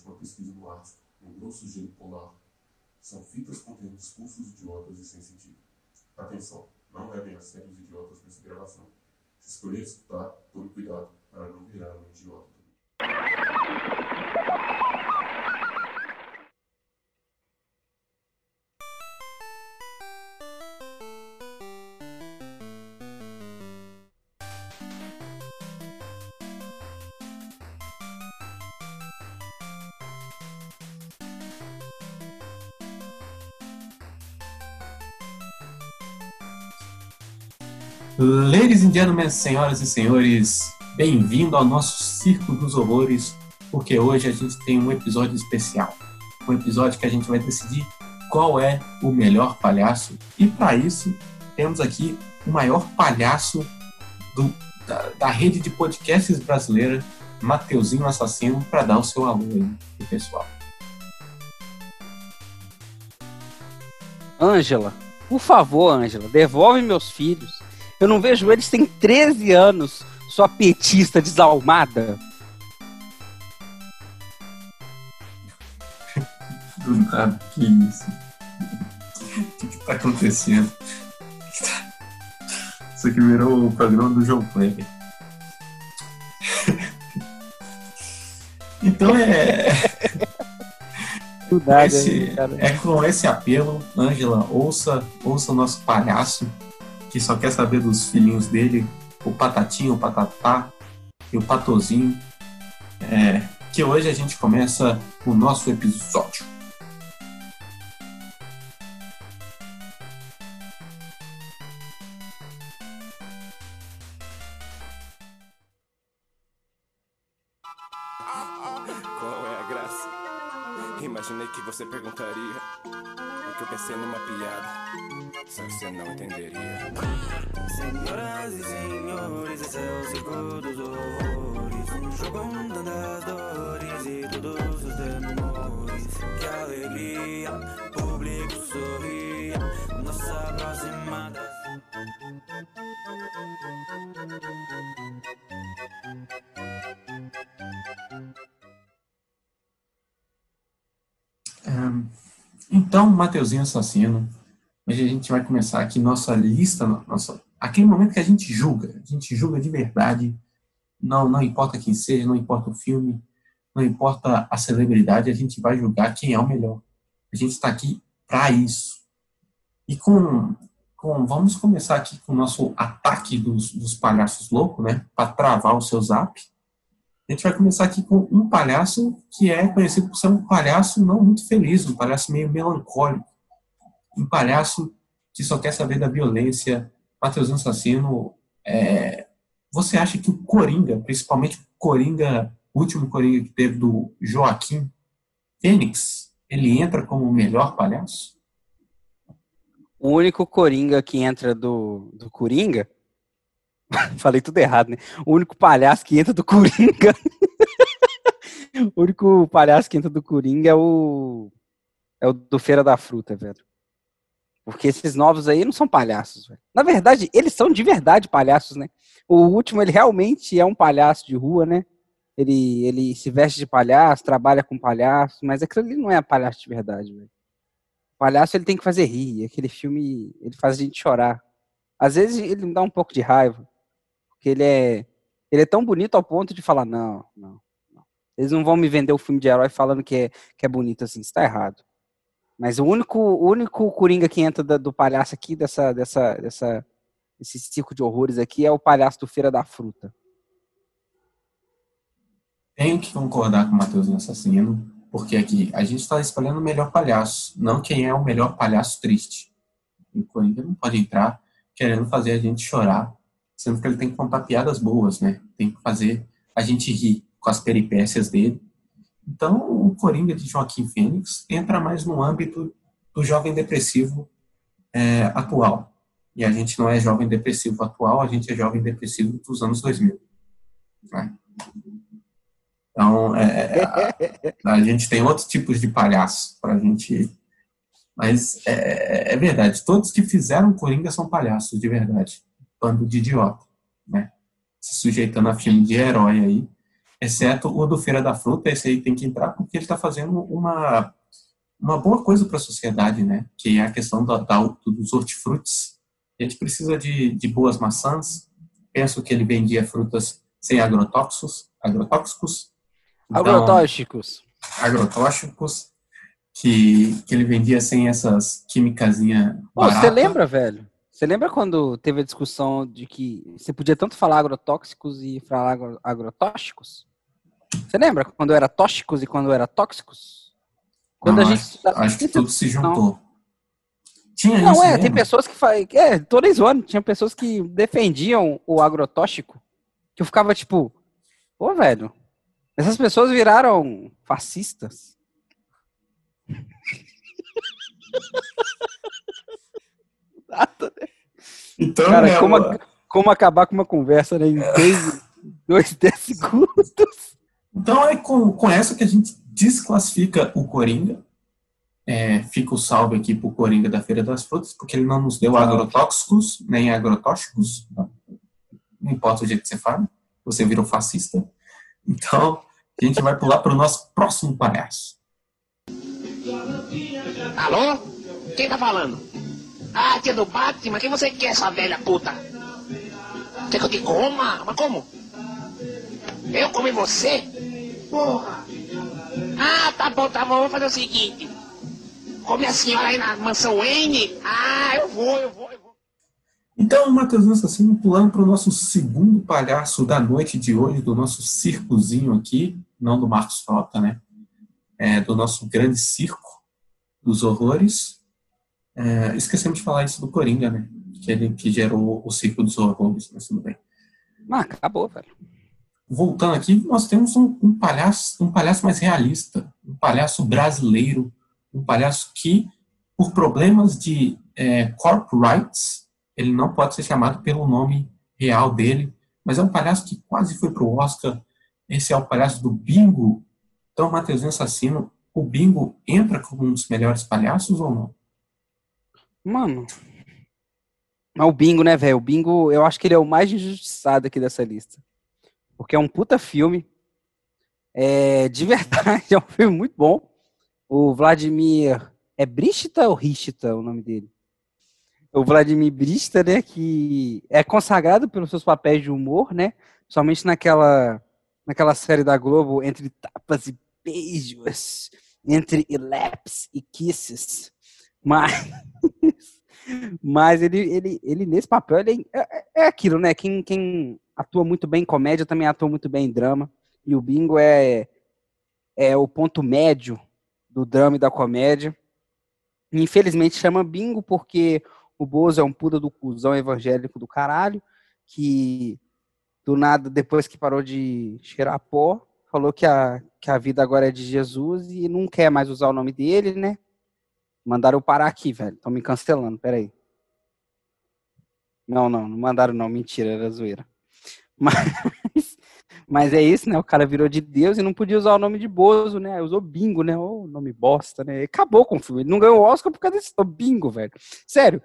durante uma pesquisa no Ártico, no grosso gelo polar. São fitas contendo discursos idiotas e sem sentido. Atenção, não levem a sério os idiotas nessa gravação. Se escolher escutar, tome cuidado para não virar um idiota. Ladies and gentlemen, senhoras e senhores, bem-vindo ao nosso Circo dos Horrores, porque hoje a gente tem um episódio especial. Um episódio que a gente vai decidir qual é o melhor palhaço. E para isso, temos aqui o maior palhaço do, da, da, rede de podcasts brasileira, Mateuzinho Assassino, para dar o seu alô aí pessoal. Ângela, por favor, Ângela, devolve meus filhos. Eu não vejo eles tem 13 anos, sua petista desalmada. Do nada, que isso? O que, que tá acontecendo? Isso aqui virou o programa do João Kleber. Então é. Esse, é com esse apelo, Ângela, ouça, ouça o nosso palhaço que só quer saber dos filhinhos dele, o Patatinho, o Patatá e o Patozinho. É, que hoje a gente começa o nosso episódio. Pensei numa piada só que você não entenderia. Senhoras e senhores, esse é o circo dos horrores. Um jogo das dores e todos os temores. Que alegria, público sorria. Nossa próxima. Então, Mateuzinho Assassino Hoje a gente vai começar aqui nossa lista, nossa, aquele momento que a gente julga, a gente julga de verdade, não, não importa quem seja, não importa o filme, não importa a celebridade, a gente vai julgar quem é o melhor. A gente está aqui para isso. E com, com, vamos começar aqui com o nosso ataque dos, dos palhaços loucos, né? Para travar o seu zap. A gente vai começar aqui com um palhaço que é conhecido por ser um palhaço não muito feliz, um palhaço meio melancólico um palhaço que só quer saber da violência. Matheus Assassino, é, você acha que o Coringa, principalmente o Coringa, o último Coringa que teve do Joaquim Fênix, ele entra como o melhor palhaço? O único Coringa que entra do, do Coringa. Falei tudo errado, né? O único palhaço que entra do Coringa. o único palhaço que entra do Coringa é o. É o do Feira da Fruta, velho. Porque esses novos aí não são palhaços. Véio. Na verdade, eles são de verdade palhaços, né? O último, ele realmente é um palhaço de rua, né? Ele, ele se veste de palhaço, trabalha com palhaço, mas aquilo ali não é palhaço de verdade, velho. Palhaço, ele tem que fazer rir. Aquele filme, ele faz a gente chorar. Às vezes, ele me dá um pouco de raiva. Porque ele é, ele é tão bonito ao ponto de falar, não, não, não. Eles não vão me vender o filme de herói falando que é, que é bonito assim. Isso tá errado. Mas o único, o único Coringa que entra da, do palhaço aqui, dessa, dessa, dessa, esse circo de horrores aqui, é o palhaço do Feira da Fruta. Tenho que concordar com o Matheus Assassino, porque aqui a gente está escolhendo o melhor palhaço, não quem é o melhor palhaço triste. O Coringa não pode entrar querendo fazer a gente chorar, sendo que ele tem que contar piadas boas, né? Tem que fazer a gente rir com as peripécias dele então, o Coringa de Joaquim Fênix entra mais no âmbito do jovem depressivo é, atual. E a gente não é jovem depressivo atual, a gente é jovem depressivo dos anos 2000. Né? Então, é, é a, a, gente tem outros tipos de palhaço para a gente. Mas é, é, verdade, todos que fizeram Coringa são palhaços, de verdade. Bando de idiota. Né? Se sujeitando a filme de herói aí exceto o do Feira da Fruta, esse aí tem que entrar porque ele está fazendo uma, uma boa coisa para a sociedade, né? Que é a questão da, da, dos hortifrutis. A gente precisa de, de boas maçãs. Penso que ele vendia frutas sem agrotóxicos. Agrotóxicos. Então, agrotóxicos. Agrotóxicos. Que, que ele vendia sem essas químicazinhas. Você lembra, velho? Você lembra quando teve a discussão de que você podia tanto falar agrotóxicos e falar agro, agrotóxicos? Você lembra quando era tóxicos e quando era tóxicos? Quando não, a gente acho, acho que tudo se juntou. Tinha não, isso é, mesmo. tem pessoas que fazem. É, todos os anos tinha pessoas que defendiam o agrotóxico, que eu ficava tipo, pô, velho, essas pessoas viraram fascistas. Então, Cara, é como, a, como acabar com uma conversa né, em dois, dois, dez segundos. Então é com, com essa que a gente desclassifica o Coringa. É, fica o salve aqui pro Coringa da Feira das Frutas, porque ele não nos deu agrotóxicos, nem agrotóxicos. Não, não importa o jeito que você fala, você virou fascista. Então, a gente vai pular para o nosso próximo palhaço. Alô? Quem tá falando? Ah, tia do Batman, quem você quer, essa velha puta? Quer que eu te coma? Mas como? Eu comi você? Porra! Ah, tá bom, tá bom, vamos fazer o seguinte. Come a senhora aí na mansão Wayne? Ah, eu vou, eu vou, eu vou. Então, Matheus Assassino, pulando para o nosso segundo palhaço da noite de hoje, do nosso circozinho aqui, não do Marcos Frota, né? É, do nosso grande circo dos horrores. É, esquecemos de falar isso do Coringa, né? Que ele que gerou o circo dos horrores, mas tudo bem. Ah, acabou, velho voltando aqui, nós temos um, um, palhaço, um palhaço mais realista, um palhaço brasileiro, um palhaço que, por problemas de é, copyrights, ele não pode ser chamado pelo nome real dele, mas é um palhaço que quase foi para o Oscar. Esse é o palhaço do Bingo. Então, Matheusinho Assassino, o Bingo entra como um dos melhores palhaços ou não? Mano, mas o Bingo, né, velho? O Bingo, eu acho que ele é o mais injustiçado aqui dessa lista porque é um puta filme. É, de verdade, é um filme muito bom. O Vladimir. É Brista ou Rista o nome dele? O Vladimir Brista, né? Que é consagrado pelos seus papéis de humor, né? Somente naquela, naquela série da Globo, entre tapas e beijos, entre laps e kisses. Mas. Mas ele, ele, ele nesse papel, ele é, é, é aquilo, né? Quem, quem atua muito bem em comédia, também atua muito bem em drama. E o Bingo é, é o ponto médio do drama e da comédia. infelizmente chama Bingo porque o Bozo é um puta do cuzão evangélico do caralho, que do nada, depois que parou de cheirar pó, falou que a, que a vida agora é de Jesus e não quer mais usar o nome dele, né? Mandaram eu parar aqui, velho. Estão me cancelando, peraí. Não, não, não mandaram não, mentira, era zoeira. Mas, mas é isso, né? O cara virou de Deus e não podia usar o nome de Bozo, né? Usou bingo, né? O oh, nome bosta, né? Acabou com o filme. Ele não ganhou o Oscar por causa desse bingo, velho. Sério.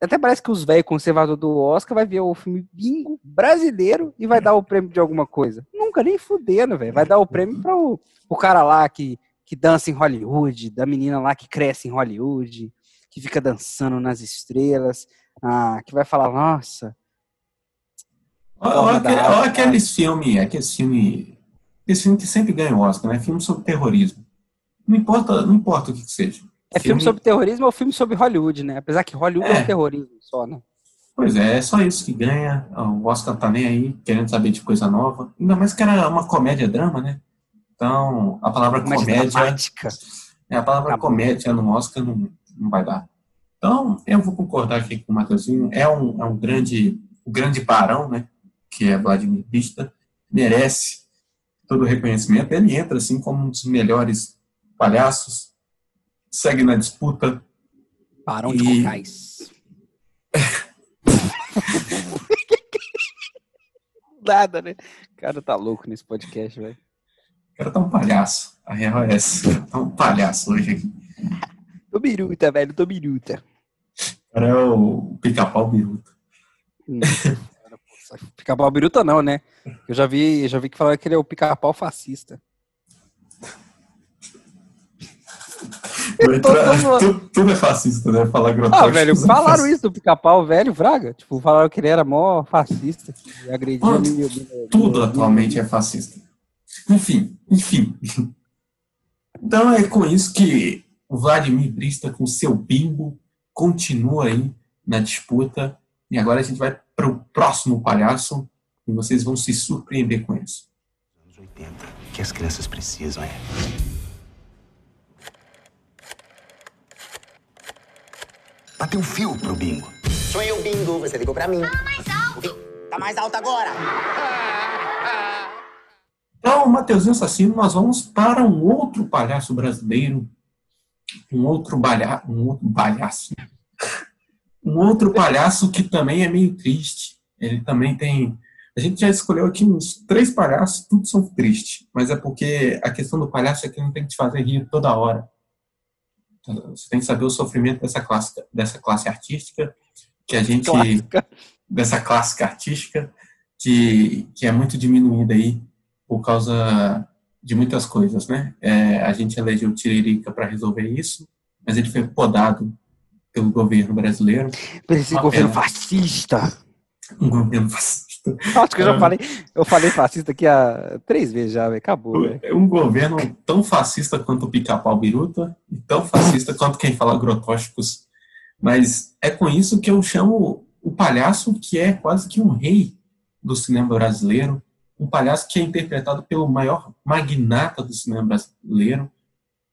Até parece que os velhos conservadores do Oscar vai ver o filme bingo brasileiro e vai dar o prêmio de alguma coisa. Nunca, nem fudendo, velho. Vai dar o prêmio para o, o cara lá que, que dança em Hollywood, da menina lá que cresce em Hollywood, que fica dançando nas estrelas, ah, que vai falar, nossa, Olha, aquele, olha aqueles filmes, aqueles filmes, esse filme que sempre ganha o Oscar, né? Filme sobre terrorismo. Não importa, não importa o que, que seja. É filme, filme sobre terrorismo ou filme sobre Hollywood, né? Apesar que Hollywood é, é terrorismo só, né? Pois é, é só isso que ganha. O Oscar tá nem aí, querendo saber de coisa nova. Ainda mais que era uma comédia-drama, né? Então, a palavra comédia. comédia é, a palavra Acabou. comédia no Oscar não, não vai dar. Então, eu vou concordar aqui com o Matheusinho. É um, é um grande, o um grande barão, né? que é Vladimir Pista, merece todo o reconhecimento. Ele entra assim como um dos melhores palhaços, segue na disputa. Barão e... de Cocais. Nada, né? O cara tá louco nesse podcast, velho. O cara tá um palhaço. A real é essa. Tá um palhaço hoje aqui. Tô biruta, velho. Tô biruta. O cara é o pica-pau biruta. Hum. Pica-pau biruta não, né? Eu já vi, já vi que falaram que ele é o pica-pau fascista. Zoando. tudo, tudo é fascista, né? Falar Ah, grotóxicos. velho, falaram isso do pica-pau velho, Fraga. Tipo, falaram que ele era mó fascista, meio- Tudo atualmente é fascista. Enfim, enfim. Então é com isso que o Vladimir Brista, com seu bimbo, continua aí na disputa. E agora a gente vai para o próximo palhaço e vocês vão se surpreender com isso. anos 80. O que as crianças precisam é. Bater um fio pro bingo. Sou eu, bingo. Você ligou pra mim. Tá mais alto agora. Então, Mateuzinho Assassino, nós vamos para um outro palhaço brasileiro, um outro balha, um outro balhaço, um outro palhaço que também é meio triste. Ele também tem. A gente já escolheu aqui uns três palhaços, todos são tristes, mas é porque a questão do palhaço é que não tem que te fazer rir toda hora. Você tem que saber o sofrimento dessa classe, dessa classe artística que a gente Clássica. dessa clássica artística que, que é muito diminuída aí por causa de muitas coisas, né? É, a gente elegeu o Tiririca para resolver isso, mas ele foi podado pelo governo brasileiro, Por esse governo pena. fascista. um governo fascista, Acho que eu já Ah. falei, eu falei fascista aqui há três vezes já. Acabou, velho. um governo tão fascista quanto o Pica-Pau Biruta e tão fascista quanto quem fala grotóxicos. Mas é com isso que eu chamo o palhaço que é quase que um rei do cinema brasileiro, um palhaço que é interpretado pelo maior magnata do cinema brasileiro,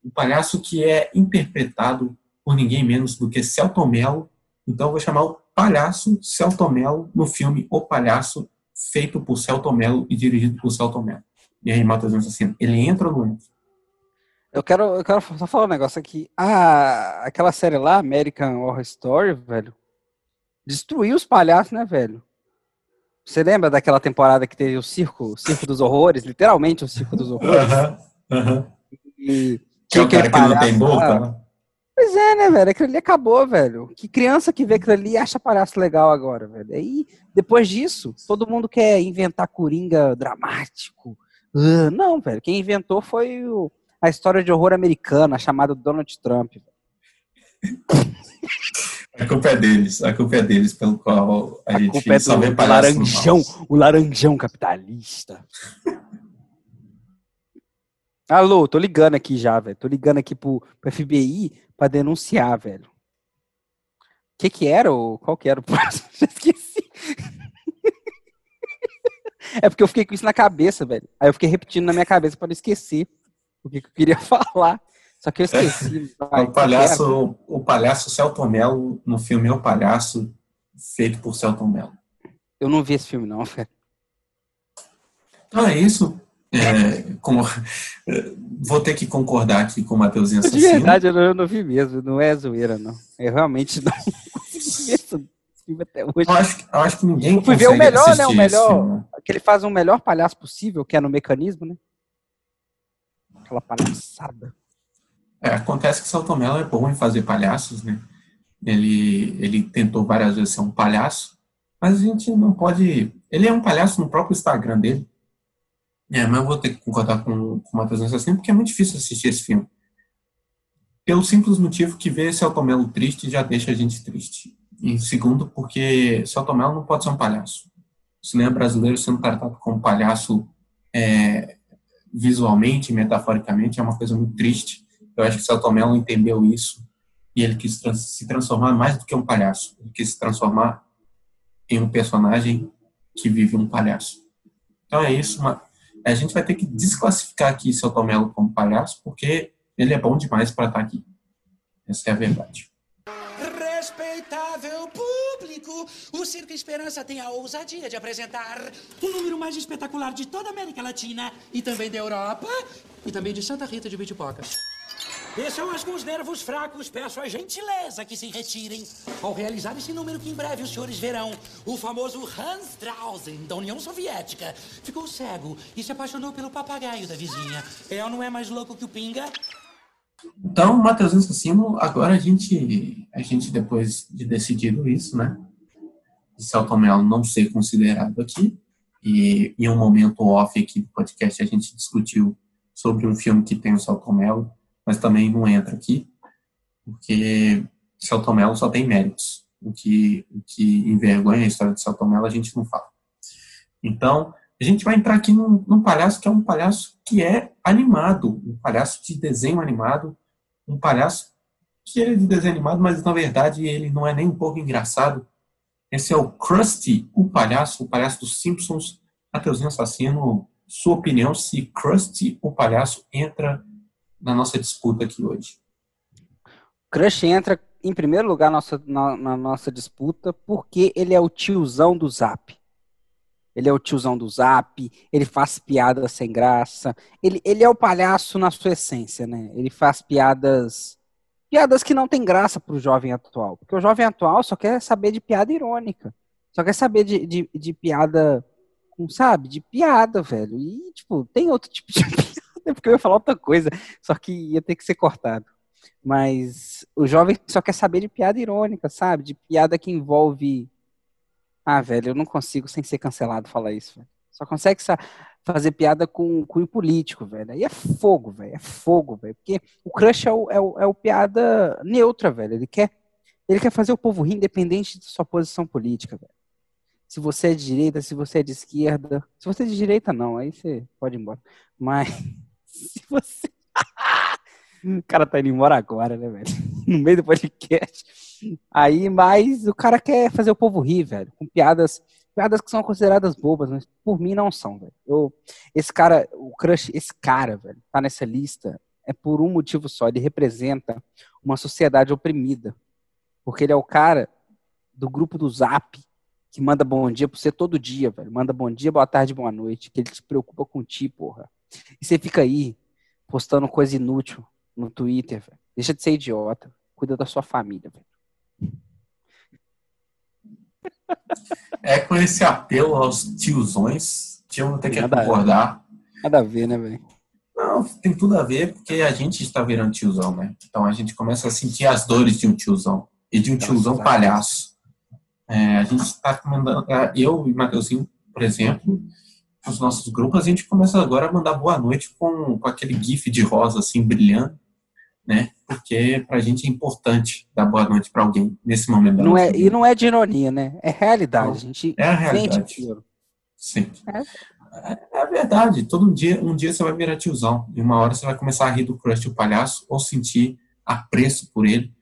um palhaço que é interpretado por ninguém menos do que Celton Mello. Então vou chamar o palhaço Celton Mello no filme O Palhaço, feito por Celton Mello e dirigido por Celton Mello. E aí, Matheus assim, ele entra ou não entra? Eu quero, eu quero só falar um negócio aqui. Ah, aquela série lá, American Horror Story, velho, destruiu os palhaços, né, velho? Você lembra daquela temporada que teve o circo, o circo dos horrores, literalmente o circo dos horrores? E Que é o cara que não tem boca, né? Pois é, né, velho? Aquilo ali acabou, velho. Que criança que vê aquilo ali acha palhaço legal agora, velho. Aí, depois disso, todo mundo quer inventar coringa dramático. Ah, não, velho. Quem inventou foi o- a história de horror americana chamada Donald Trump. A culpa é deles, a culpa é deles pelo qual a, A gente culpa é só vê laranjão, o laranjão capitalista. Alô, tô ligando aqui já, velho. Tô ligando aqui pro, pro FBI pra denunciar, velho. O que que era? o- Qual que era o próximo? Já esqueci. É porque eu fiquei com isso na cabeça, velho. Aí eu fiquei repetindo na minha cabeça pra não esquecer o que, que eu queria falar. Só que eu esqueci. Vai, É O palhaço, o palhaço Celton Mello no filme O Palhaço, feito por Celton Mello. Eu não vi esse filme, não, velho. Então é isso. É, como- é, vou ter que concordar aqui com o Mateuzinho De Assassino. verdade, eu não, eu não vi mesmo. Não é zoeira, não. Eu realmente não ver esse filme até hoje. Eu acho, que- eu acho que ninguém Eu fui ver o melhor, né? O melhor. né? Que ele faz o melhor palhaço possível, que é no mecanismo, né? Aquela palhaçada. É, acontece que Celton Mello é bom em fazer palhaços, né? Ele, ele tentou várias vezes ser um palhaço, mas a gente não pode. Ele é um palhaço no próprio Instagram dele. É, mas eu vou ter que concordar com, com o Matheus Assassino, porque é muito difícil assistir esse filme. Pelo simples motivo que ver Celton Mello triste já deixa a gente triste. E segundo, porque Mello não pode ser um palhaço. O cinema brasileiro sendo tratado como palhaço é, visualmente, metaforicamente, é uma coisa muito triste. Eu acho que Celton Mello entendeu isso e ele quis trans- se transformar mais do que um palhaço. Ele quis se transformar em um personagem que vive um palhaço. Então é isso. Uma, a gente vai ter que desclassificar aqui Celton Mello como palhaço porque ele é bom demais para estar aqui. Essa é a verdade. Respeitável público, o Circo Esperança tem a ousadia de apresentar o número mais espetacular de toda a América Latina e também da Europa e também de Santa Rita de Bitipoca. São alguns nervos fracos, peço a gentileza que se retirem ao realizar esse número que em breve os senhores verão. O famoso Hans Drausen, da União Soviética, ficou cego e se apaixonou pelo papagaio da vizinha. É ou não é mais louco que o Pinga? Então, Matheus Assassino, agora a gente, a gente, depois de decidido isso, né? Celton Mello não ser considerado aqui. E em um momento off aqui do podcast a gente discutiu sobre um filme que tem o Celton Mello, mas também não entra aqui, porque Celton Mello só tem méritos. O que, o que envergonha a história de Celton Mello a gente não fala. Então, a gente vai entrar aqui num, num palhaço que é um palhaço que é animado, um palhaço de desenho animado, um palhaço que ele é de desenho animado, mas na verdade ele não é nem um pouco engraçado. Esse é o Krusty, o palhaço, o palhaço dos Simpsons. Mateuzinho Assassino, sua opinião se Krusty, o palhaço, entra na nossa disputa aqui hoje? Crush entra em primeiro lugar nossa, na, na nossa disputa porque ele é o tiozão do Zap. Ele é o tiozão do Zap, ele faz piadas sem graça. Ele, ele é o palhaço na sua essência, né? Ele faz piadas piadas que não tem graça pro jovem atual. Porque o jovem atual só quer saber de piada irônica. Só quer saber de, de, de piada, sabe? De piada, velho. E, tipo, tem outro tipo de piada, porque eu ia falar outra coisa, só que ia ter que ser cortado. Mas o jovem só quer saber de piada irônica, sabe? De piada que envolve. Ah, velho, eu não consigo sem ser cancelado falar isso. Velho. Só consegue fazer piada com, com o político, velho. Aí é fogo, velho. É fogo, velho. Porque o crush é o, é, o, é o piada neutra, velho. Ele quer, ele quer fazer o povo rir independente de sua posição política, velho. Se você é de direita, se você é de esquerda. Se você é de direita, não. Aí você pode ir embora. Mas se você. o cara tá indo embora agora, né, velho? No meio do podcast. Aí, mas o cara quer fazer o povo rir, velho. Com piadas piadas que são consideradas bobas, mas por mim não são, velho. Eu, esse cara, o Crush, esse cara, velho, tá nessa lista é por um motivo só. Ele representa uma sociedade oprimida. Porque ele é o cara do grupo do Zap que manda bom dia pra você todo dia, velho. Manda bom dia, boa tarde, boa noite. Que ele se preocupa com ti, porra. E você fica aí postando coisa inútil no Twitter. Deixa de ser idiota. Cuida da sua família. É com esse apelo aos tiozões eu vou ter que nada concordar. Nada a ver, né, velho? Não, tem tudo a ver porque a gente está virando tiozão, né? Então a gente começa a sentir as dores de um tiozão e de um tiozão palhaço. É, a gente está mandando, é, eu e Matheusinho, por exemplo, os nossos grupos, a gente começa agora a mandar boa noite com, com aquele gif de rosa assim brilhando né? Porque pra gente é importante dar boa noite para alguém nesse momento. Não é, e não é de ironia, né? É realidade. a gente é a realidade. Sim. É. é. verdade. Todo dia, um dia você vai virar tiozão. E uma hora você vai começar a rir do crush do palhaço ou sentir apreço por ele.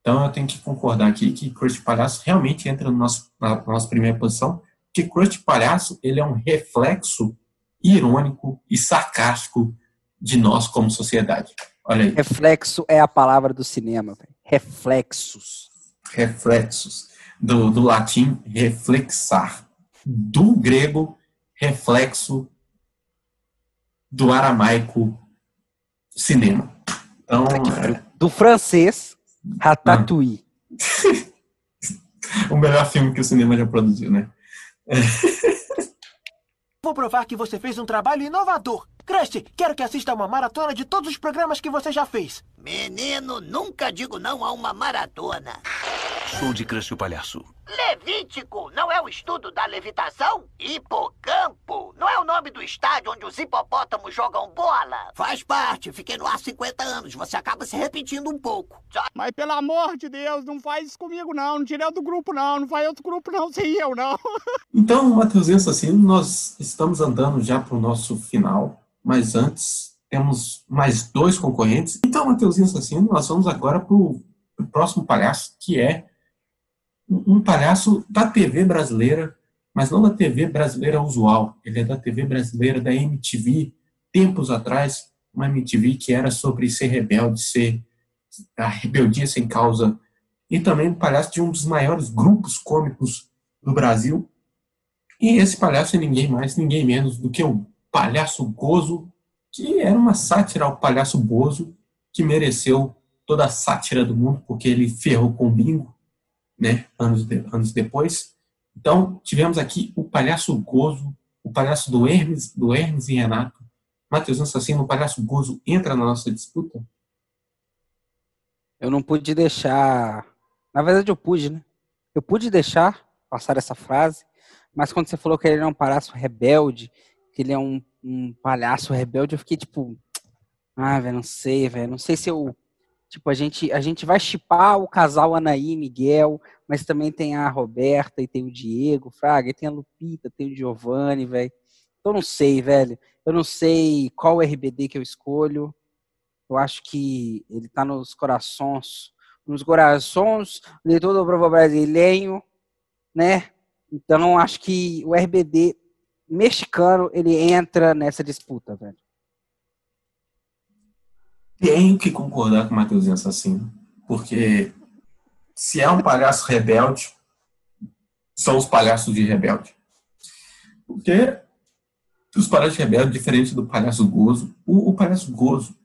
Então eu tenho que concordar aqui que Crush de Palhaço realmente entra no nosso, na, na nossa primeira posição, porque Crush Palhaço ele é um reflexo irônico e sarcástico de nós como sociedade. Olha aí. Reflexo é a palavra do cinema. Véio. Reflexos. Reflexos. Do, do latim, reflexar. Do grego, reflexo. Do aramaico, cinema. Então, é... Do francês, Ratatouille. o melhor filme que o cinema já produziu, né? Vou provar que você fez um trabalho inovador. Krusty, quero que assista a uma maratona de todos os programas que você já fez. Menino, nunca digo não a uma maratona. Sou de Krusty o Palhaço. Levítico não é o estudo da levitação? Hipocampo não é o nome do estádio onde os hipopótamos jogam bola? Faz parte, fiquei no ar 50 anos, você acaba se repetindo um pouco. Mas pelo amor de Deus, não faz isso comigo não, não tira eu do grupo não, não faz outro grupo não, sem eu não. Então, Matheusinho Assassino, nós estamos andando já para o nosso final mas antes temos mais dois concorrentes. Então, Mateuzinho Assassino, nós vamos agora para o próximo palhaço, que é um palhaço da TV brasileira, mas não da TV brasileira usual. Ele é da TV brasileira, da MTV, tempos atrás, uma MTV que era sobre ser rebelde, ser a rebeldia sem causa, e também um palhaço de um dos maiores grupos cômicos do Brasil. E esse palhaço é ninguém mais, ninguém menos do que o Palhaço Gozo, que era uma sátira ao Palhaço Bozo, que mereceu toda a sátira do mundo, porque ele ferrou com o bingo, né, anos, de, anos depois. Então, tivemos aqui o Palhaço Gozo, o Palhaço do Hermes, do Hermes e Renato. Matheus Assassino, o Palhaço Gozo entra na nossa disputa? Eu não pude deixar... Na verdade, eu pude, né? Eu pude deixar, passar essa frase, mas quando você falou que ele é um palhaço rebelde, que ele é um, um palhaço rebelde, eu fiquei tipo, ah, velho, não sei, velho, não sei se eu Tipo, a gente, a gente vai chipar o casal Anaí e Miguel, mas também tem a Roberta e tem o Diego, Fraga, e tem a Lupita, tem o Giovanni, velho. Eu não sei, velho. Eu não sei qual RBD que eu escolho. Eu acho que ele tá nos corações, nos corações de todo o povo brasileiro, né? Então, acho que o RBD mexicano, ele entra nessa disputa, velho. Tenho que concordar com o Matheusinho Assassino, porque se é um palhaço rebelde, são os palhaços de rebelde. Porque os palhaços rebeldes, diferente do palhaço gozo, o, o palhaço gozo,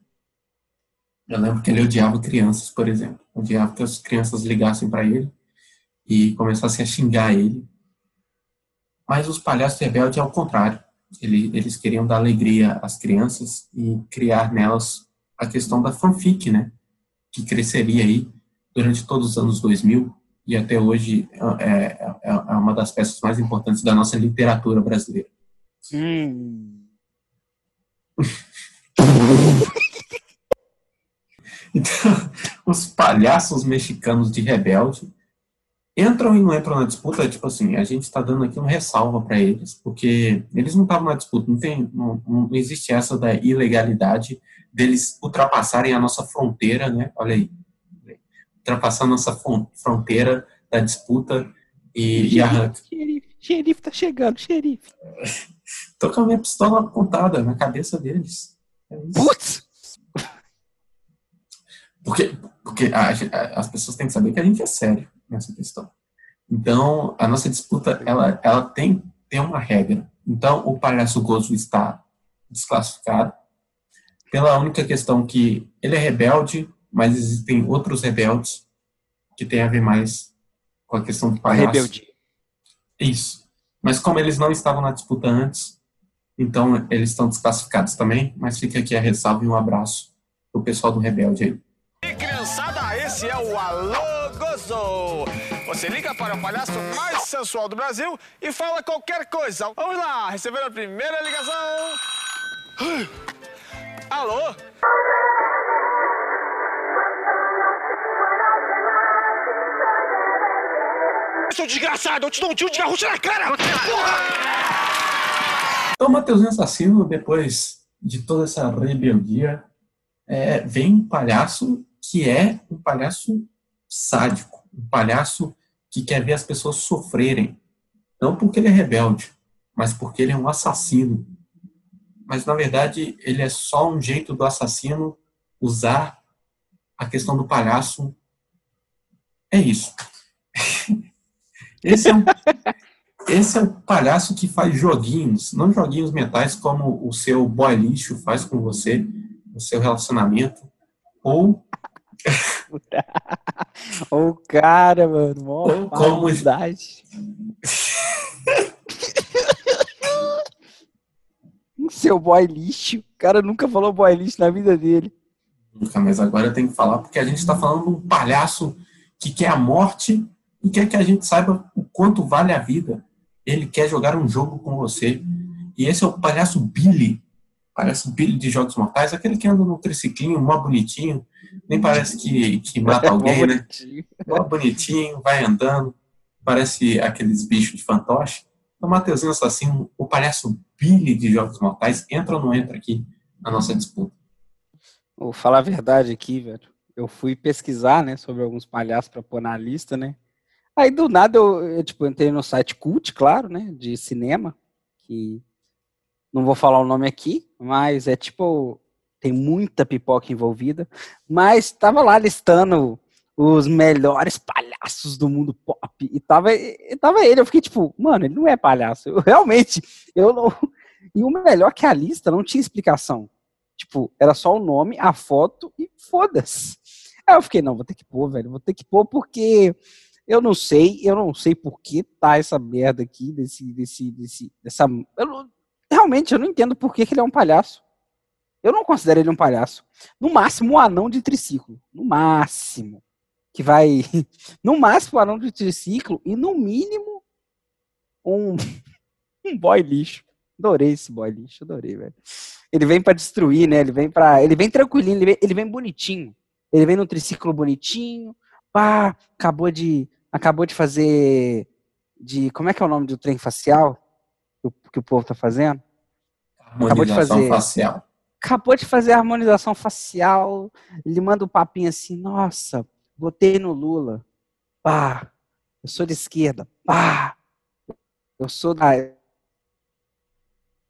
eu lembro que ele odiava crianças, por exemplo. Odiava que as crianças ligassem para ele e começassem a xingar ele. Mas os palhaços rebeldes é o contrário. Ele, eles queriam dar alegria às crianças e criar nelas a questão da fanfic, né? Que cresceria aí durante todos os anos 2000 e até hoje é, é, é uma das peças mais importantes da nossa literatura brasileira. Hum. então, os palhaços mexicanos de Rebelde entram e não entram na disputa, tipo assim, a gente está dando aqui uma ressalva para eles, porque eles não estavam na disputa, não, tem, não, não existe essa da ilegalidade deles ultrapassarem a nossa fronteira, né? Olha aí, ultrapassar a nossa fronteira da disputa e, arranca. Xerife, xerife tá chegando, xerife. Tô com a minha pistola apontada na cabeça deles. É Putz! Porque, porque a, a, as pessoas têm que saber que a gente é sério nessa questão. Então, a nossa disputa, ela, ela tem, tem uma regra. Então, o palhaço Gozo está desclassificado, pela única questão que ele é rebelde, mas existem outros rebeldes que tem a ver mais com a questão do palhaço. Rebelde. Isso. Mas como eles não estavam na disputa antes, então eles estão desclassificados também, mas fica aqui a ressalva e um abraço pro pessoal do Rebelde aí. E criançada, esse é o Alô Gozou! Você liga para o palhaço mais sensual do Brasil e fala qualquer coisa. Vamos lá, receber a primeira ligação. Alô? Seu desgraçado, eu te dou um tiro de garrucha na cara! Então, Mateuzinho Assassino, depois de toda essa rebeldia, é, vem um palhaço que é um palhaço sádico, um palhaço que quer ver as pessoas sofrerem. Não porque ele é rebelde, mas porque ele é um assassino mas na verdade ele é só um jeito do assassino usar a questão do palhaço. É isso. Esse é um, esse é um palhaço que faz joguinhos, não joguinhos mentais como o seu boy lixo faz com você, no seu relacionamento, ou o cara, mano, ou como Seu boy lixo. O cara nunca falou boy lixo na vida dele. Nunca, mas agora tenho que falar porque a gente está falando de um palhaço que quer a morte e quer que a gente saiba o quanto vale a vida. Ele quer jogar um jogo com você. E esse é o palhaço Billy. Parece o Billy de Jogos Mortais, aquele que anda no triciclinho, mó bonitinho. Nem parece que, que mata alguém, né? Mó bonitinho, vai andando. Parece aqueles bichos de fantoche. Então, Mateuzinho Assassino, o palhaço Billy de Jogos Mortais, entra ou não entra aqui na nossa disputa? Vou falar a verdade aqui, velho. Eu fui pesquisar, né, sobre alguns palhaços para pôr na lista, né? Aí do nada eu, eu, tipo, entrei no site Cult, claro, né, de cinema, que não vou falar o nome aqui, mas é tipo tem muita pipoca envolvida, mas tava lá listando os melhores palhaços do mundo pop. E tava, e tava ele. Eu fiquei tipo, mano, ele não é palhaço. Eu, realmente, eu não. E o melhor que a lista não tinha explicação. Tipo, era só o nome, a foto e foda-se. Aí eu fiquei, não, vou ter que pôr, velho. Vou ter que pôr porque eu não sei, eu não sei por que tá essa merda aqui, desse, desse, desse, dessa. Eu realmente, eu não entendo por que, que ele é um palhaço. Eu não considero ele um palhaço. No máximo, um anão de triciclo. No máximo que vai, no máximo, anão de triciclo e no mínimo um, um boy lixo. Adorei esse boy lixo, adorei, velho. Ele vem pra destruir, né? Ele vem para, ele vem tranquilinho, ele vem, ele vem bonitinho. Ele vem no triciclo bonitinho. Pá, acabou de acabou de fazer de como é que é o nome do trem facial que o, que o povo tá fazendo? Acabou de fazer facial. Acabou de fazer a harmonização facial. Ele manda um papinho assim: "Nossa, botei no Lula. Pá, eu sou de esquerda. Pá, eu sou da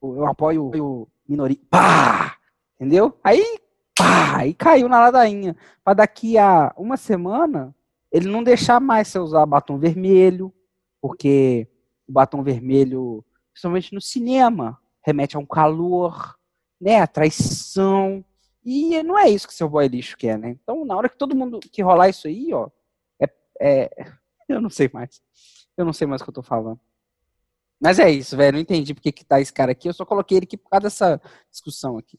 eu apoio o minoria. Pá! Entendeu? Aí, pá! Aí caiu na ladainha. Para daqui a uma semana, ele não deixar mais você usar batom vermelho, porque o batom vermelho, principalmente no cinema, remete a um calor, né? A traição. E não é isso que seu boy lixo quer, né? Então, na hora que todo mundo que rolar isso aí, ó, é, é... eu não sei mais. Eu não sei mais o que eu tô falando. Mas é isso, velho. Não entendi porque que tá esse cara aqui. Eu só coloquei ele aqui por causa dessa discussão aqui.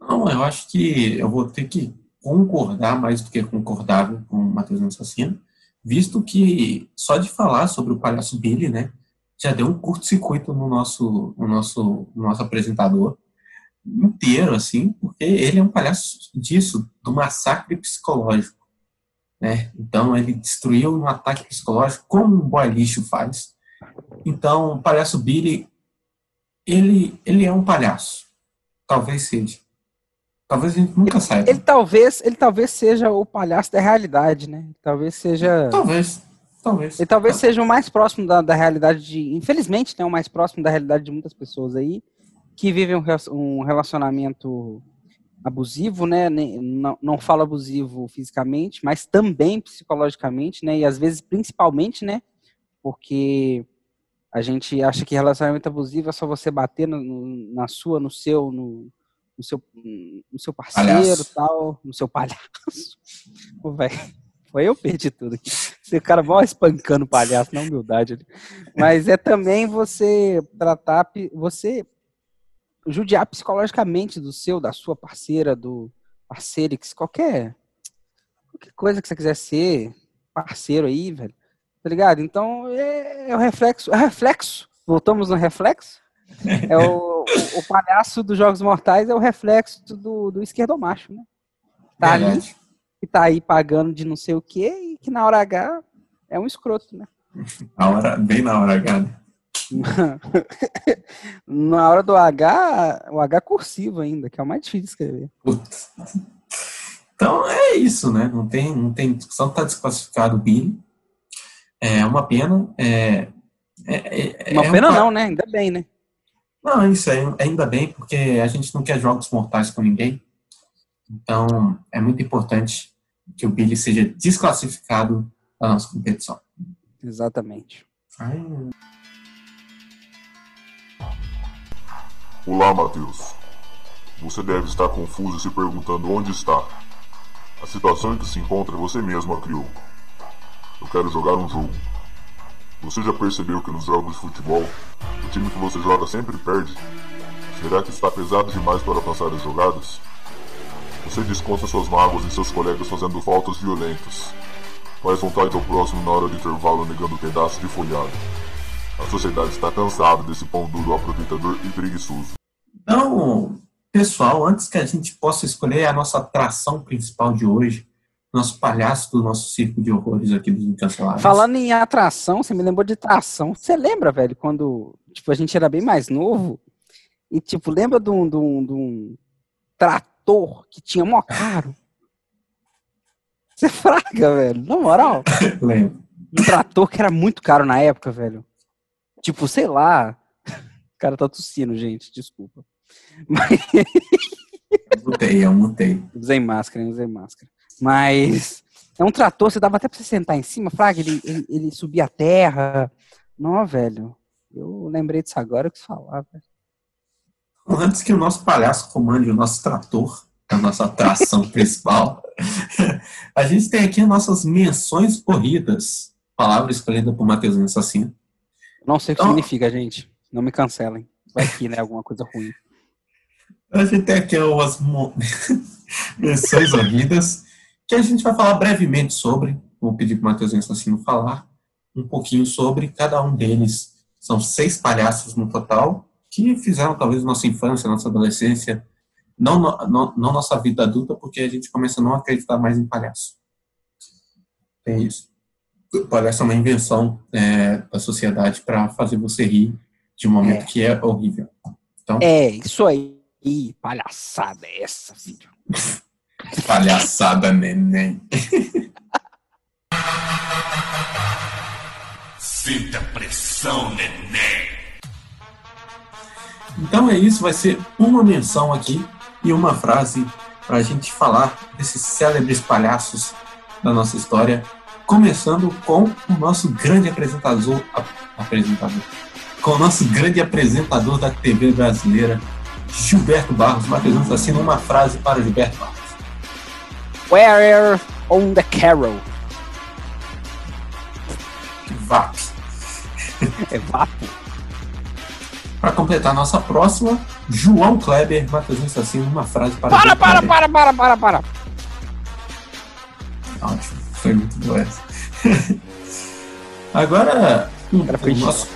Não, eu acho que eu vou ter que concordar mais do que concordar com o Matheus Assassino, visto que só de falar sobre o palhaço Billy, né, já deu um curto-circuito no nosso, no nosso, no nosso apresentador inteiro, assim, porque ele é um palhaço disso, do massacre psicológico, né? Então ele destruiu um ataque psicológico como um boy lixo faz. Então, o palhaço Billy, ele, ele é um palhaço. Talvez seja. Talvez a gente nunca saiba. Ele talvez, ele talvez seja o palhaço da realidade, né? Talvez seja. Talvez. Talvez. Ele talvez seja o mais próximo da, da realidade de. Infelizmente, né? O mais próximo da realidade de muitas pessoas aí que vivem um, relacionamento abusivo, né? Não, não falo abusivo fisicamente, mas também psicologicamente, né? E às vezes, principalmente, né? Porque a gente acha que relacionamento abusivo é só você bater no, no, na sua, no seu, no, no seu, no seu parceiro palhaço. tal, no seu palhaço. Pô, foi eu perdi tudo aqui. Esse cara mó espancando palhaço, na humildade. Mas é também você tratar, você judiar psicologicamente do seu, da sua parceira, do parceiro, qualquer, qualquer coisa que você quiser ser parceiro aí, velho Tá ligado? Então é, é o reflexo. É o reflexo. Voltamos no reflexo. É o, o, o, palhaço dos Jogos Mortais é o reflexo do, do esquerdomacho, né? Tá ali, que tá aí pagando de não sei o quê e que na hora H é um escroto, né? A hora, bem na hora H, né? na hora do H, o H cursivo ainda, que é o mais difícil de escrever. Putz. Então é isso, né? Não tem, não tem discussão, tá desclassificado o Billy. É uma pena. É, é, é uma é pena um... não, né? Ainda bem, né? Não, isso é ainda bem, porque a gente não quer jogos mortais com ninguém. Então, é muito importante que o Billy seja desclassificado da nossa competição. Exatamente. Ai. Olá, Matheus. Você deve estar confuso e se perguntando onde está. A situação em que se encontra você mesmo a criou. Eu quero jogar um jogo. Você já percebeu que nos jogos de futebol, o time que você joga sempre perde? Será que está pesado demais para alcançar as jogadas? Você desconta suas mágoas em seus colegas fazendo faltas violentas. Faz vontade ao próximo na hora do intervalo negando um pedaço de folhado. A sociedade está cansada desse pão duro aproveitador e preguiçoso. Então, pessoal, antes que a gente possa escolher a nossa atração principal de hoje, nosso palhaço do nosso circo de horrores aqui dos Incanceláveis. Falando em atração, você me lembrou de atração. Você lembra, velho, quando tipo, a gente era bem mais novo? E, tipo, lembra de um, de um, de um trator que tinha mó caro? Você fraga, velho. Na moral. Lembro. Um trator que era muito caro na época, velho. Tipo, sei lá. O cara tá tossindo, gente. Desculpa. Mas... Eu mutei, eu mutei. Usei máscara, usei máscara. Mas é um trator, você dava até pra você sentar em cima, Fraga, ele, ele, ele subia a terra. Não, velho. Eu lembrei disso agora, quis falar, velho. Antes que o nosso palhaço comande o nosso trator, a nossa atração principal, a gente tem aqui nossas menções corridas. Palavra escolhida por Matheus Assassino. Não sei o que então, significa, gente. Não me cancelem. Vai que, né? Alguma coisa ruim. A gente tem aqui umas menções corridas que a gente vai falar brevemente sobre. Vou pedir para o Matheus Assassino falar um pouquinho sobre cada um deles, São seis palhaços no total que fizeram talvez nossa infância, nossa adolescência, não, não, não nossa vida adulta, porque a gente começa a não acreditar mais em palhaço. É isso. O palhaço é uma invenção é, da sociedade para fazer você rir de um momento É. que é horrível. Então, É, isso aí. Ih, palhaçada é essa, filho. palhaçada, neném. Sinta pressão, neném. Então é isso, vai ser uma menção aqui e uma frase para a gente falar desses célebres palhaços da nossa história, começando com o nosso grande apresentador, ap- apresentador, com o nosso grande apresentador da TV brasileira, Gilberto Barros. Matheus, assina uma frase para Gilberto Barros. Where on the Carol? VAP. É vapo? Para completar a nossa próxima, João Kleber, Matheus assina uma frase para Para, para, para, para, para, para. Ótimo, foi muito boa essa. Agora, o nosso...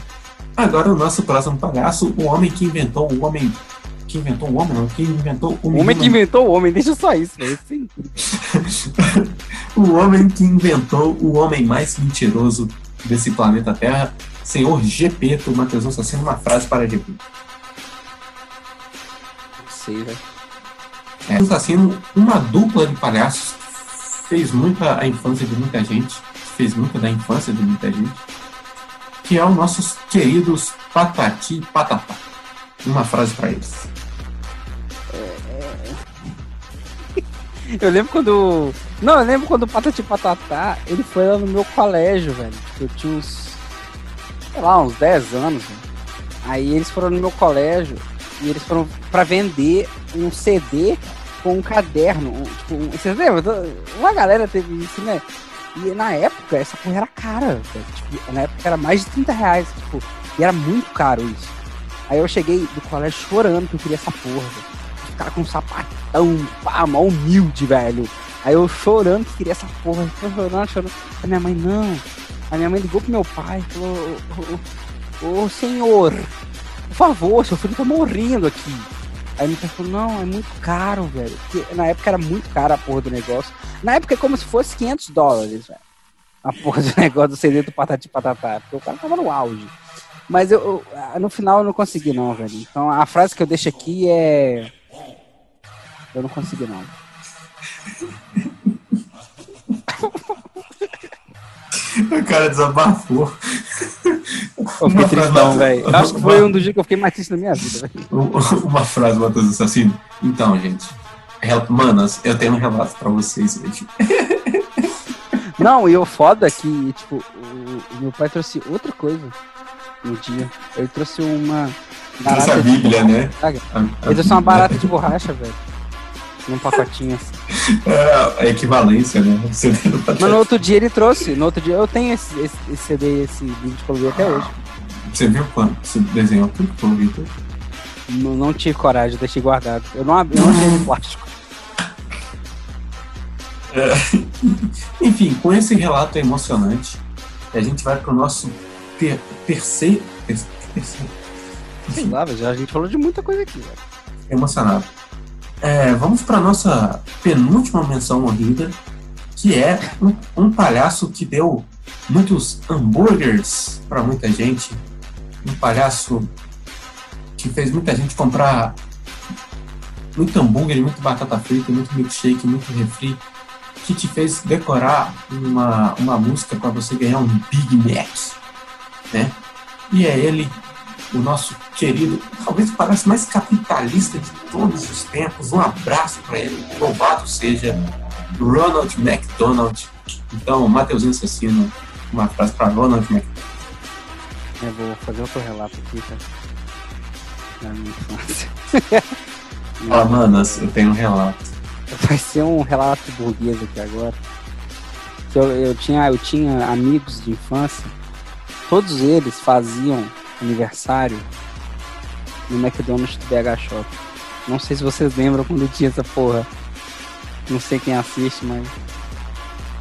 Agora o nosso próximo palhaço, o homem que inventou o homem. Que inventou o homem, não? Que inventou o O homem que inventou o homem, deixa só isso, velho. Sim. o homem que inventou o homem mais mentiroso desse planeta Terra, senhor Gepeto. Matheus Assassino, uma frase para Gepeto. Não sei, velho. É, Assassino, uma dupla de palhaços fez muita a infância de muita gente, fez muita da infância de muita gente, que é os nossos queridos Patati Patatá. Uma frase para eles. Eu lembro quando. Não, eu lembro quando o Patati Patatá, ele foi lá no meu colégio, velho. Eu tinha uns. Sei lá, uns 10 anos, velho. Aí eles foram no meu colégio e eles foram pra vender um CD com um caderno. um- tipo, um- vocês lembram? Uma galera teve isso, né? E na época, essa porra era cara. Tipo, na época era mais de 30 reais, tipo, e era muito caro isso. Aí eu cheguei do colégio chorando que eu queria essa porra. Os caras com um sapatão, pá, mó humilde, velho. Aí eu chorando que queria essa porra. Chorando, chorando. A minha mãe, não. A minha mãe ligou pro meu pai falou: Ô, ô, ô, senhor, por favor, seu filho tá morrendo aqui. Aí pai falou: Não, é muito caro, velho. Porque na época era muito caro a porra do negócio. Na época é como se fosse 500 dólares, velho. A porra do negócio do CD do Patati Patatá. Porque o cara tava no auge. Mas eu, eu- ah, no final eu não consegui, não, velho. Então a frase que eu deixo aqui é. Eu não consegui, não. O cara desabafou. Eu fiquei tristão, velho. Acho que foi um dos dias que eu fiquei mais triste na minha vida. Uma frase, Matheus Assassino. Então, gente. Manas, eu tenho um relato pra vocês hoje. Não, e o foda é que, tipo, o, o meu pai trouxe outra coisa no dia. Ele trouxe uma. Trouxe a Bíblia, borracha, né? Ele trouxe uma barata de borracha, velho. Num pacotinho assim. É a equivalência, né? Mas no outro dia ele trouxe. No outro dia eu tenho esse, esse, esse CD, esse vídeo eu vi até hoje. Você viu quando? Você desenhou tudo tudo? Não, não tive coragem, deixei guardado. Eu não abri, eu não achei no plástico. É, Enfim, com esse relato emocionante, a gente vai pro nosso ter, terceiro. ter- terceiro Sei lá, já a gente falou de muita coisa aqui, velho. emocionado. É, vamos para nossa penúltima menção honrida, que é um, um palhaço que deu muitos hambúrgueres para muita gente, um palhaço que fez muita gente comprar muito hambúrguer, muito batata frita, muito milkshake, muito refri, que te fez decorar uma, uma música para você ganhar um Big Mac, né? E é ele, o nosso querido, talvez palhaço mais capitalista de todos os tempos. Um abraço para ele, louvado seja Ronald McDonald. Então, Mateuzinho Assassino, uma frase para Ronald McDonald. Eu vou fazer outro relato aqui, cara. Da minha infância. Ó, manas, eu tenho um relato. Vai ser um relato burguês aqui agora. Que eu, eu, tinha, eu tinha amigos de infância, todos eles faziam aniversário no McDonald's do BH Shop. Não sei se vocês lembram quando tinha essa porra. Não sei quem assiste, mas.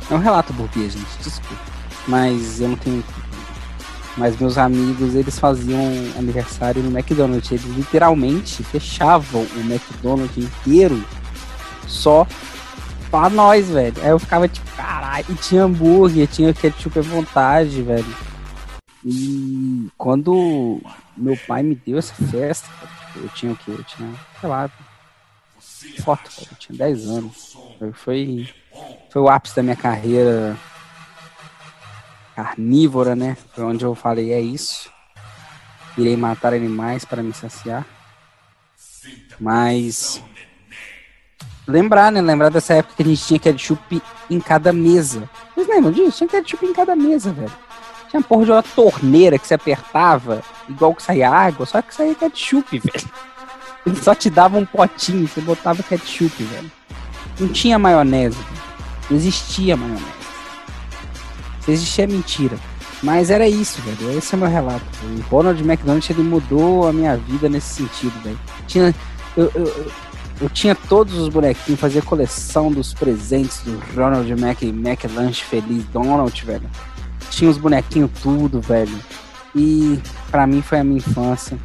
É um relato burguês, gente, desculpa. Mas eu não tenho Mas meus amigos, eles faziam aniversário no McDonald's. Eles literalmente fechavam o McDonald's inteiro só pra nós, velho. Aí eu ficava tipo, caralho, e tinha hambúrguer, tinha ketchup à vontade, velho. E quando meu pai me deu essa festa, eu tinha o quê? Eu tinha, sei lá, foto, eu tinha 10 anos. Foi, foi o ápice da minha carreira carnívora, né? Foi onde eu falei, é isso. Irei matar animais para me saciar. Mas lembrar, né? Lembrar dessa época que a gente tinha ketchup em cada mesa. Vocês lembram disso? Tinha ketchup em cada mesa, velho. Tinha porra de uma torneira que você apertava, igual que saía água, só que saía ketchup, velho. Ele só te dava um potinho, você botava ketchup, velho. Não tinha maionese, velho. Não existia maionese. Se existia mentira. Mas era isso, velho. Esse é o meu relato. O Ronald McDonald ele mudou a minha vida nesse sentido, velho. Tinha, eu, eu, eu, tinha todos os bonequinhos, fazia coleção dos presentes do Ronald Mac, McLanche Feliz Donald, velho. Tinha os bonequinhos tudo, velho. E para mim foi a minha infância.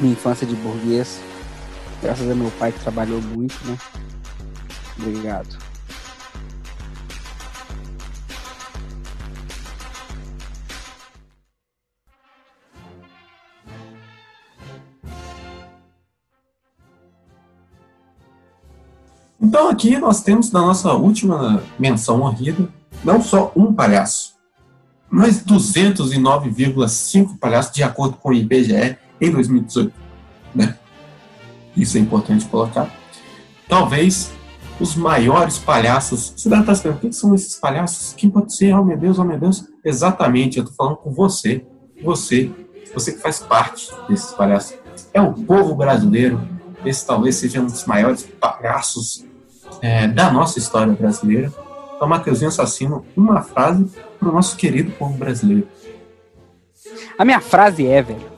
Minha infância de burguês. Graças a meu pai que trabalhou muito, né? Obrigado. Então aqui nós temos na nossa última menção honrida não só um palhaço, mas 209,5 palhaços de acordo com o IBGE em 2018. Né? Isso é importante colocar. Talvez os maiores palhaços. Você deve estar esperando, quem são esses palhaços? Quem pode ser? Oh meu Deus, oh meu Deus. Exatamente, eu estou falando com você. Você, você que faz parte desses palhaços. É o povo brasileiro. Esse talvez seja um dos maiores palhaços é, da nossa história brasileira. Então, Mateuzinho Assassino, uma frase para o nosso querido povo brasileiro. A minha frase é, velho.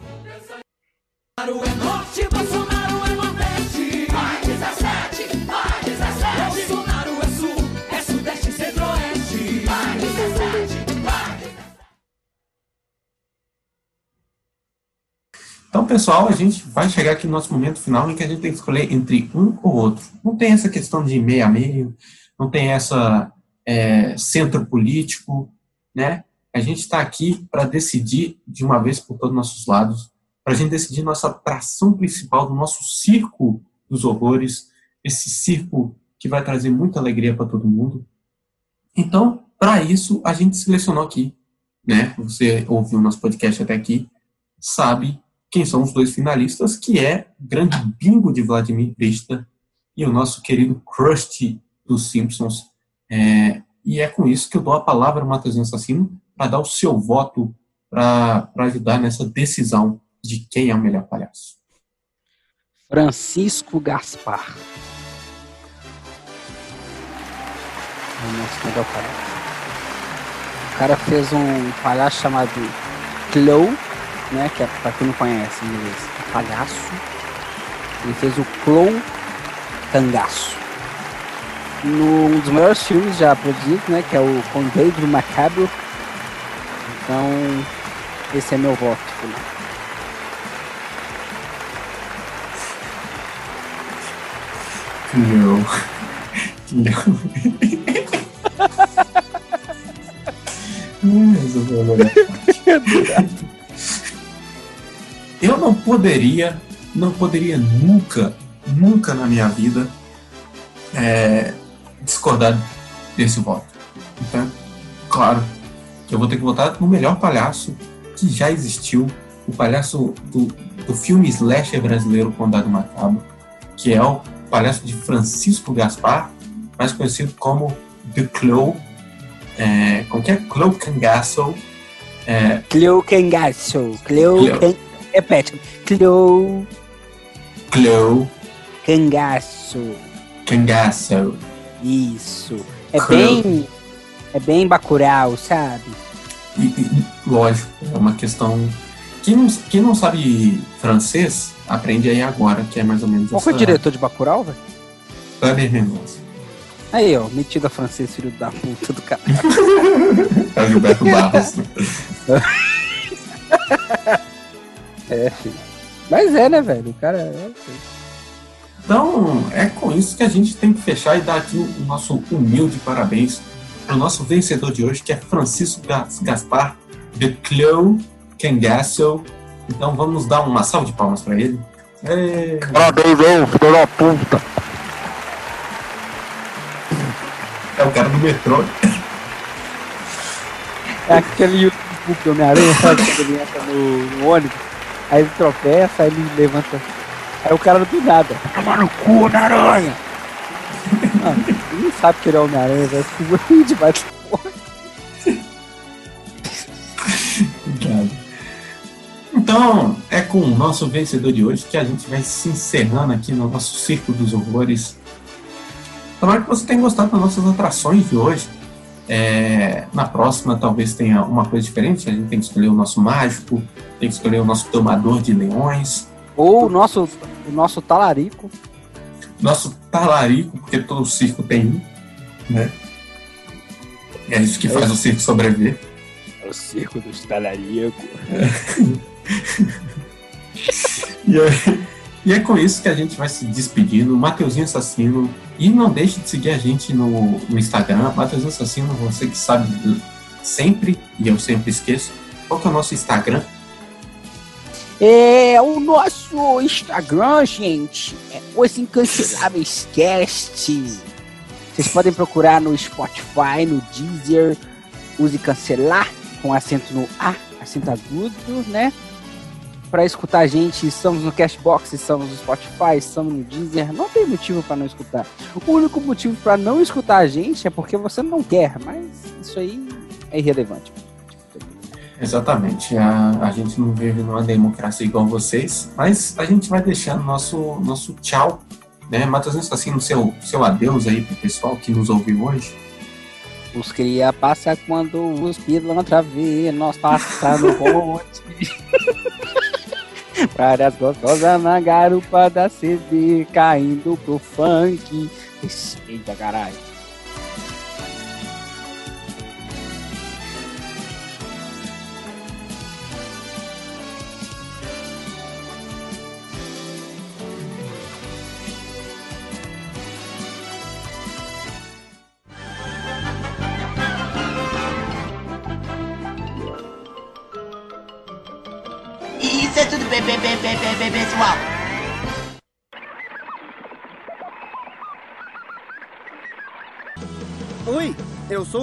Então, pessoal, a gente vai chegar aqui no nosso momento final em que a gente tem que escolher entre um ou outro. Não tem essa questão de meio a meio, não tem essa é, centro político, né? A gente está aqui para decidir de uma vez por todos nossos lados, para a gente decidir nossa atração principal do nosso circo dos horrores, esse circo que vai trazer muita alegria para todo mundo. Então, para isso, a gente selecionou aqui, né? Você ouviu nosso podcast até aqui, sabe quem são os dois finalistas, que é o grande bingo de Vladimir Brista e o nosso querido Krusty dos Simpsons. É, e é com isso que eu dou a palavra ao Matheusinho Assassino para dar o seu voto para ajudar nessa decisão de quem é o melhor palhaço. Francisco Gaspar. É o nosso melhor palhaço. O cara fez um palhaço chamado Clow né? Que é, pra quem não conhece em inglês, palhaço. Ele fez o Clown Cangaço. Num dos melhores filmes já produzidos, né? Que é o Conde do Macabro. Então, esse é meu voto. Não. Não. Eu não poderia, não poderia nunca, nunca na minha vida é, discordar desse voto. Então, claro, eu vou ter que votar no melhor palhaço que já existiu, o palhaço do, do filme slasher brasileiro Condado Macabro, que é o palhaço de Francisco Gaspar, mais conhecido como The Clow, é, como que é? Clow Cangaço. É, Clow Cangaço. Clow. Repete. Clou. Clou. Cangaço. Cangaço. Isso. É bem. É bem bacural, sabe? E, e, lógico, é uma questão. Quem não, quem não sabe francês, aprende aí agora, que é mais ou menos Qual foi o diretor de Bacurau, velho? Kleber Mendonça. Aí, ó, metida francês, filho da puta do cara. é o Gilberto Barros. É, filho. Mas é, né, velho? O cara é. Então, é com isso que a gente tem que fechar e dar aqui o nosso humilde parabéns para o nosso vencedor de hoje, que é Francisco Gaspar, de Cleo Cangasso. Então, vamos dar uma salva de palmas para ele. É... Parabéns, hein, filho da puta. É o cara do metrô. É aquele YouTube do Homem-Aranha, sabe? Quando ele entra no, no ônibus, aí ele tropeça, aí ele levanta. Aí o cara não tem nada. Tomar no cu, Homem-Aranha! Mano, ninguém sabe que ele é Homem-Aranha, velho. Ficou demais. Obrigado. Então, é com o nosso vencedor de hoje que a gente vai se encerrando aqui no nosso Circo dos Horrores. Tomara que você tenha gostado das nossas atrações de hoje. É, na próxima, talvez tenha uma coisa diferente. A gente tem que escolher o nosso mágico, tem que escolher o nosso tomador de leões. Ou o nosso, o nosso talarico. Nosso talarico, porque todo circo tem um, né? É isso que faz o circo sobreviver. É o circo dos talaricos. E é, e é com isso que a gente vai se despedindo. Mateuzinho Assassino. E não deixe de seguir a gente no, no Instagram. Mateuzinho Assassino, você que sabe sempre, e eu sempre esqueço, qual que é o nosso Instagram? É, o nosso Instagram, gente, é Os Incanceláveis Cast. Vocês podem procurar no Spotify, no Deezer, use cancelar, com acento no A, acento agudo, né? Para escutar a gente, estamos no Cashbox, estamos no Spotify, estamos no Deezer. Não tem motivo para não escutar. O único motivo para não escutar a gente é porque você não quer, mas isso aí é irrelevante. Exatamente. A, a gente não vive numa democracia igual vocês, mas a gente vai deixando nosso, nosso tchau. Né? Matheusinho Assassino, seu, seu adeus aí pro pessoal que nos ouviu hoje. Os cria passa quando os pilantra vê nós passar no ponte. Várias gostosas na garupa da CD caindo pro funk. Eita caralho.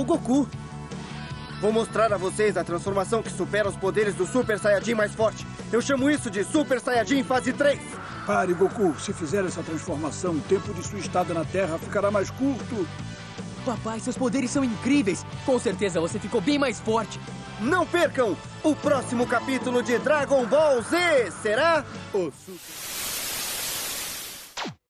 O Goku. Vou mostrar a vocês a transformação que supera os poderes do Super Saiyajin mais forte. Eu chamo isso de Super Saiyajin fase 3. Pare, Goku. Se fizer essa transformação, o tempo de sua estada na Terra ficará mais curto. Papai, seus poderes são incríveis. Com certeza você ficou bem mais forte. Não percam o próximo capítulo de Dragon Ball Z. Será o Super